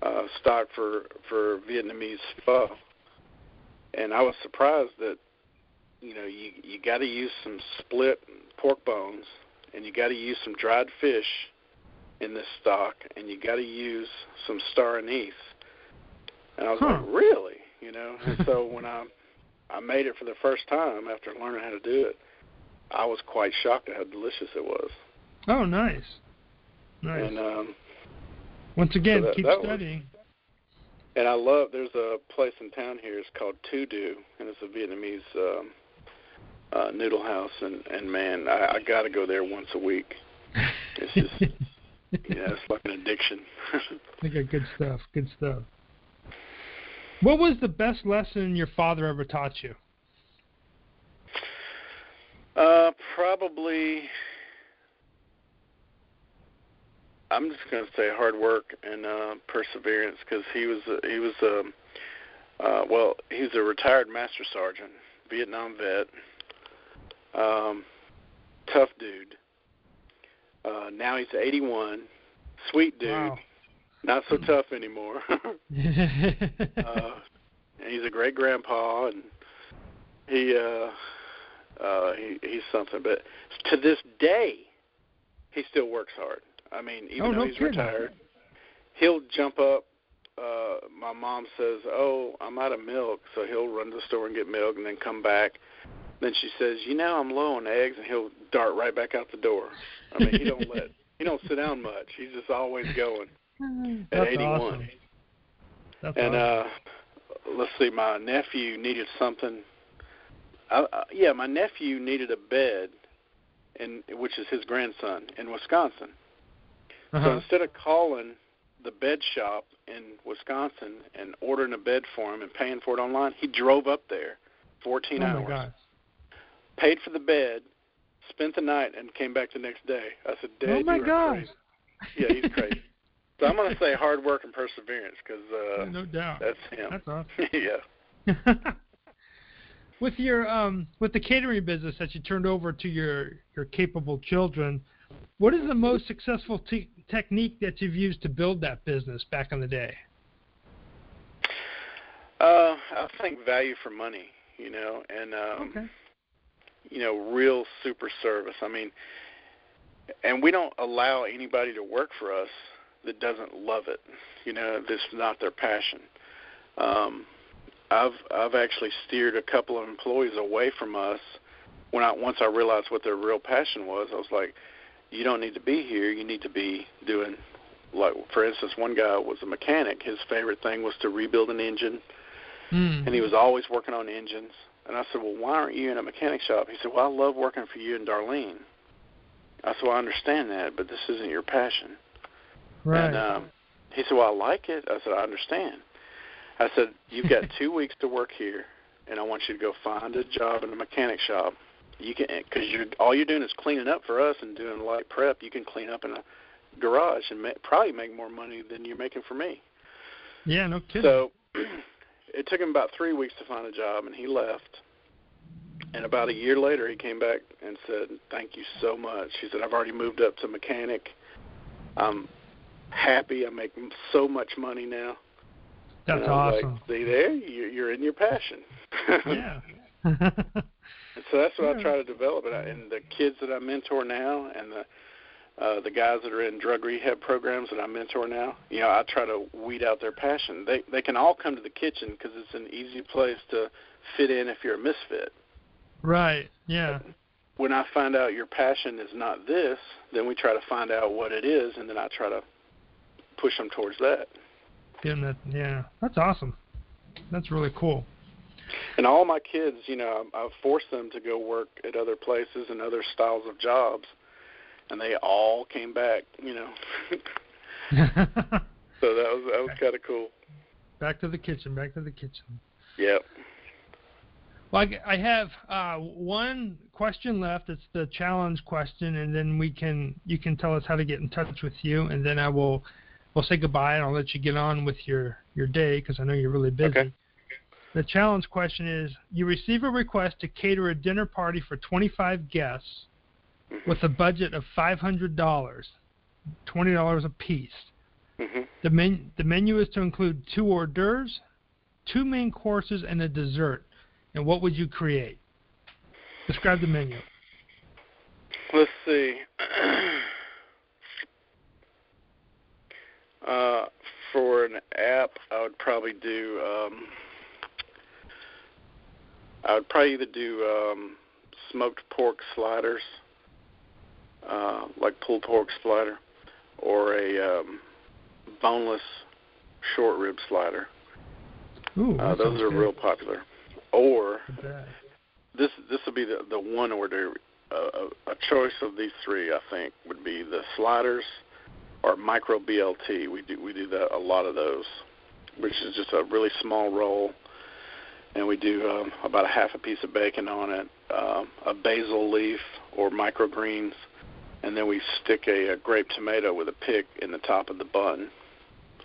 uh, stock for for Vietnamese pho, and I was surprised that you know you you got to use some split pork bones, and you got to use some dried fish in this stock, and you got to use some star anise. And I was Huh. like, really, you know? And so <laughs> when I I made it for the first time after learning how to do it, I was quite shocked at how delicious it was. Oh, nice. Nice. And um, Once again, that- keep that was- studying. And I love. There's a place in town here. It's called Tu Do, and it's a Vietnamese um, uh, noodle house. And and man, I, I got to go there once a week. It's just, <laughs> yeah, it's like an addiction. <laughs> They got good stuff. Good stuff. What was the best lesson your father ever taught you? Uh, probably. I'm just going to say hard work and uh, perseverance because he was a, he was a uh, well he was a retired master sergeant, Vietnam vet, um, tough dude, Uh, now he's 81, sweet dude, Wow. not so tough anymore. <laughs> <laughs> uh, and he's a great grandpa, and he uh, uh, he he's something. But to this day, he still works hard. I mean, even Oh, though no he's kidding. retired, he'll jump up. Uh, my mom says, "Oh, I'm out of milk," so he'll run to the store and get milk, and then come back. Then she says, "You know, I'm low on eggs," and he'll dart right back out the door. I mean, he don't <laughs> let he don't sit down much. He's just always going at That's 81. awesome. That's And awesome. uh let's see, my nephew needed something. Uh, uh, yeah, my nephew needed a bed, and which is his grandson in Wisconsin. So uh-huh. instead of calling the bed shop in Wisconsin and ordering a bed for him and paying for it online, he drove up there, 14 Oh hours, God. paid for the bed, spent the night, and came back the next day. I said, Dad, Oh my you God. crazy. Yeah, he's crazy. so I'm going to say hard work and perseverance because uh, no doubt. that's him. That's awesome. <laughs> yeah. <laughs> with your um with the catering business that you turned over to your your capable children, what is the most successful te- technique that you've used to build that business back in the day? Uh, I think value for money, you know, and um, Okay. you know, real super service. I mean, and we don't allow anybody to work for us that doesn't love it. You know, that's not their passion. Um, I've I've actually steered a couple of employees away from us when I once I realized what their real passion was. I was like, you don't need to be here. You need to be doing like, for instance, one guy was a mechanic. His favorite thing was to rebuild an engine Mm. and he was always working on engines. And I said, "Well, why aren't you in a mechanic shop?" He said, "Well, I love working for you and Darlene." I said, "Well, I understand that, but this isn't your passion." right. And um, he said, "Well, I like it." I said, "I understand." I said, "You've got two weeks to work here, and I want you to go find a job in a mechanic shop. You can, because you're all you're doing is cleaning up for us and doing light prep. You can clean up in a garage and ma- probably make more money than you're making for me." yeah, no kidding. So <clears throat> it took him about three weeks to find a job, and he left. And about a year later, he came back and said, "Thank you so much." He said, "I've already moved up to mechanic. I'm happy. I make so much money now." That's awesome. Like, See there, you- you're in your passion. <laughs> yeah. And so that's what Yeah. I try to develop. And, I, and the kids that I mentor now, and the uh, the guys that are in drug rehab programs that I mentor now, you know, I try to weed out their passion. They they can all come to the kitchen because it's an easy place to fit in if you're a misfit. right. Yeah. When I find out your passion is not this, then we try to find out what it is, and then I try to push them towards that. That. Yeah. That's awesome. That's really cool. And all my kids, you know, I- I've forced them to go work at other places and other styles of jobs, and they all came back. You know, <laughs> so that was that was kind of cool. back to the kitchen. Back to the kitchen. Yep. Well, I, I have uh, one question left. It's the challenge question, and then we can you can tell us how to get in touch with you, and then I will we'll say goodbye, and I'll let you get on with your your day because I know you're really busy. Okay. The challenge question is: You receive a request to cater a dinner party for 25 guests Mhm. with a budget of $500, $20 a piece. Mhm. The, men- the menu is to include two hors d'oeuvres, two main courses, and a dessert. And what would you create? Describe the menu. Let's see. <clears throat> uh, for an app, I would probably do. Um, I would probably either do um, smoked pork sliders, uh, like pulled pork slider, or a um, boneless short rib slider. Ooh, Uh, those are good. real popular. Or this this will be the the one order. Uh, a a choice of these three, I think, would be the sliders or micro BLT. We do we do that a lot of those, which is just a really small roll, and we do um, about a half a piece of bacon on it, um, a basil leaf or microgreens, and then we stick a, a grape tomato with a pick in the top of the bun.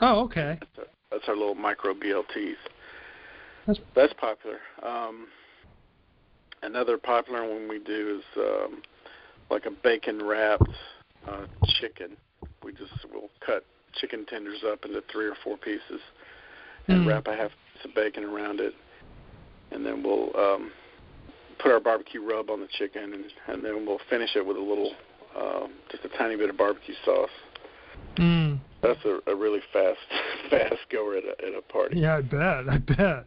Oh, okay. That's, that's our little micro BLTs. That's- That's popular. Um, another popular one we do is um, like a bacon wrapped uh, chicken. We just will cut chicken tenders up into three or four pieces and Mm. wrap a half piece of bacon around it, and then we'll um, put our barbecue rub on the chicken, and, and then we'll finish it with a little, uh, just a tiny bit of barbecue sauce. Mm. That's a, a really fast, <laughs> fast goer at a, at a party. Yeah, I bet. I bet.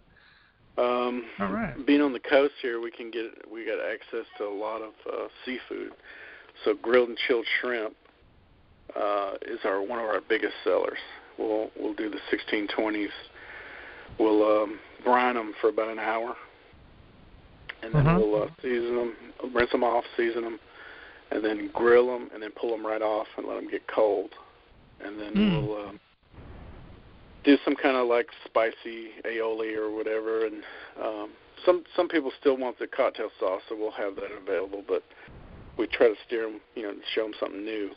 Um, All right. Being on the coast here, we can get we got access to a lot of uh, seafood. So grilled and chilled shrimp uh, is our one of our biggest sellers. We'll we'll do the 1620s. We'll um, brine them for about an hour, and then Uh-huh. we'll uh, season them, rinse them off, season them, and then grill them, and then pull them right off and let them get cold, and then Mm. we'll um, do some kind of like spicy aioli or whatever, and um, some some people still want the cocktail sauce, so we'll have that available. But we try to steer them, you know, show them something new.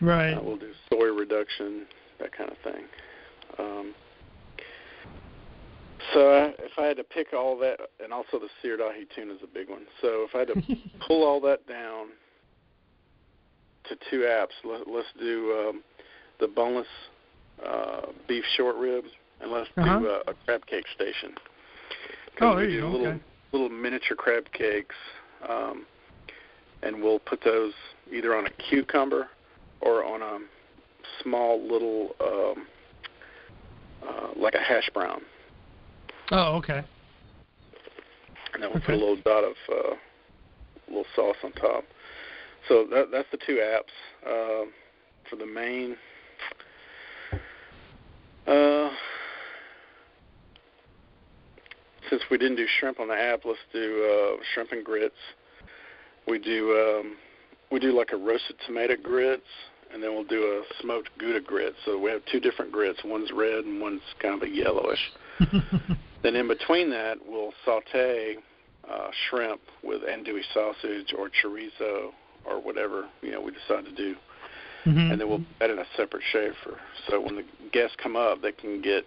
Right. Uh, we'll do soy reduction, that kind of thing. Um, so I, if I had to pick all that, and also the seared ahi tuna is a big one. So if I had to <laughs> pull all that down to two apps, let, let's do um, the boneless uh, beef short ribs, and let's Uh-huh. do a, a crab cake station. Oh, we there you do go. little Okay. little miniature crab cakes, um, and we'll put those either on a cucumber or on a small little um, uh, like a hash brown, Oh, okay. and then we'll put a little dot of uh, little sauce on top. So that, that's the two apps uh, for the main. Uh, since we didn't do shrimp on the app, let's do uh, shrimp and grits. We do um, we do like a roasted tomato grits, and then we'll do a smoked Gouda grit. So we have two different grits. One's red and one's kind of a yellowish. <laughs> Then in between that, we'll saute uh, shrimp with andouille sausage or chorizo or whatever you know we decide to do, Mhm. and then we'll add in a separate chafer. So when the guests come up, they can get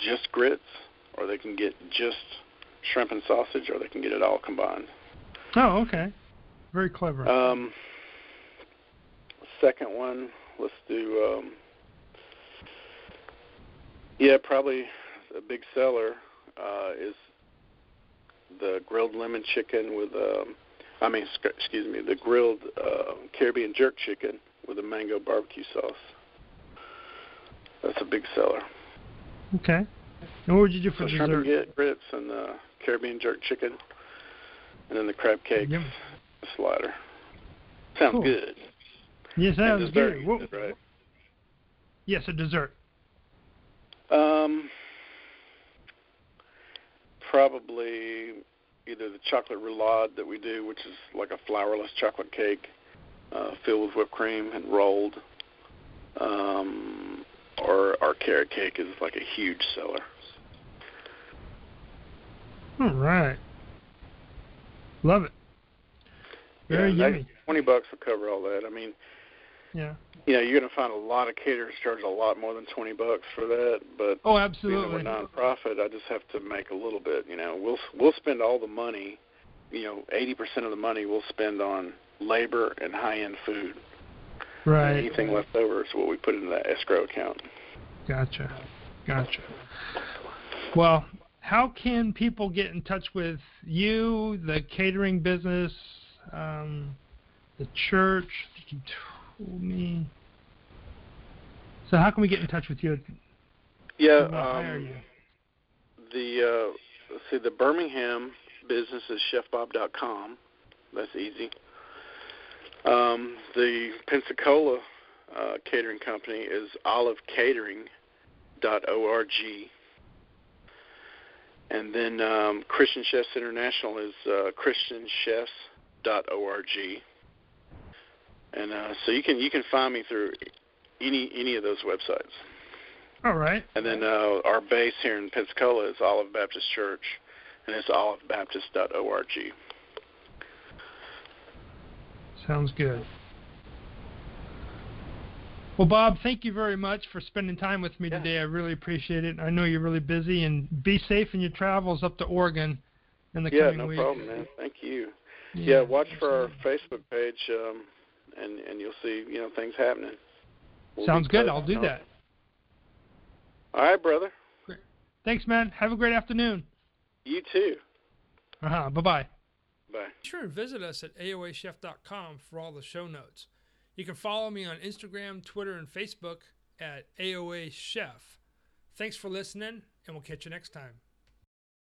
just grits, or they can get just shrimp and sausage, or they can get it all combined. Oh, okay. Very clever. Um, second one, let's do. Um, yeah, probably a big seller uh, is the grilled lemon chicken with. Um, I mean, sc- excuse me, the grilled uh, Caribbean jerk chicken with a mango barbecue sauce. That's a big seller. okay. And what would you do for So shrimp and dessert? grits and the Caribbean jerk chicken, and then the crab cake Yum. slider. Sounds Cool. good. Yes, And sounds dessert, good. said, right? Yes, a dessert. Um, probably either the chocolate roulade that we do, which is like a flourless chocolate cake uh, filled with whipped cream and rolled, um, or our carrot cake is like a huge seller. All right. Love it. Very yeah, yummy. Twenty bucks will cover all that. I mean, Yeah. you know, you're going to find a lot of caterers charge a lot more than twenty bucks for that, but Oh, being that absolutely. we're nonprofit, I just have to make a little bit. You know, we'll we'll spend all the money. You know, eighty percent of the money we'll spend on labor and high-end food. And Right. anything left over is what we put into that escrow account. Gotcha. Gotcha. Well, how can people get in touch with you, the catering business, um, the church? Me. So how can we get in touch with you? Yeah, Who will hire um, you? the uh, see, the Birmingham business is chefbob.com. That's easy. Um, the Pensacola uh, catering company is olivecatering.org. And then um, Christian Chefs International is uh, christianchefs.org. And uh, so you can you can find me through any any of those websites. All right. And then uh, our base here in Pensacola is Olive Baptist Church, and it's olivebaptist.org. Sounds good. Well, Bob, thank you very much for spending time with me Yeah. today. I really appreciate it. I know you're really busy, and be safe in your travels up to Oregon in the Yeah, coming no weeks. problem, man. Thank you. Yeah, watch for our Facebook page, um, and and you'll see you know things happening. We'll Sounds good. I'll do that. All right, brother. Great. Thanks, man. Have a great afternoon. You too. Uh huh. Bye bye. Bye. Be sure and visit us at aoachef.com for all the show notes. You can follow me on Instagram, Twitter, and Facebook at AOA Chef. Thanks for listening, and we'll catch you next time.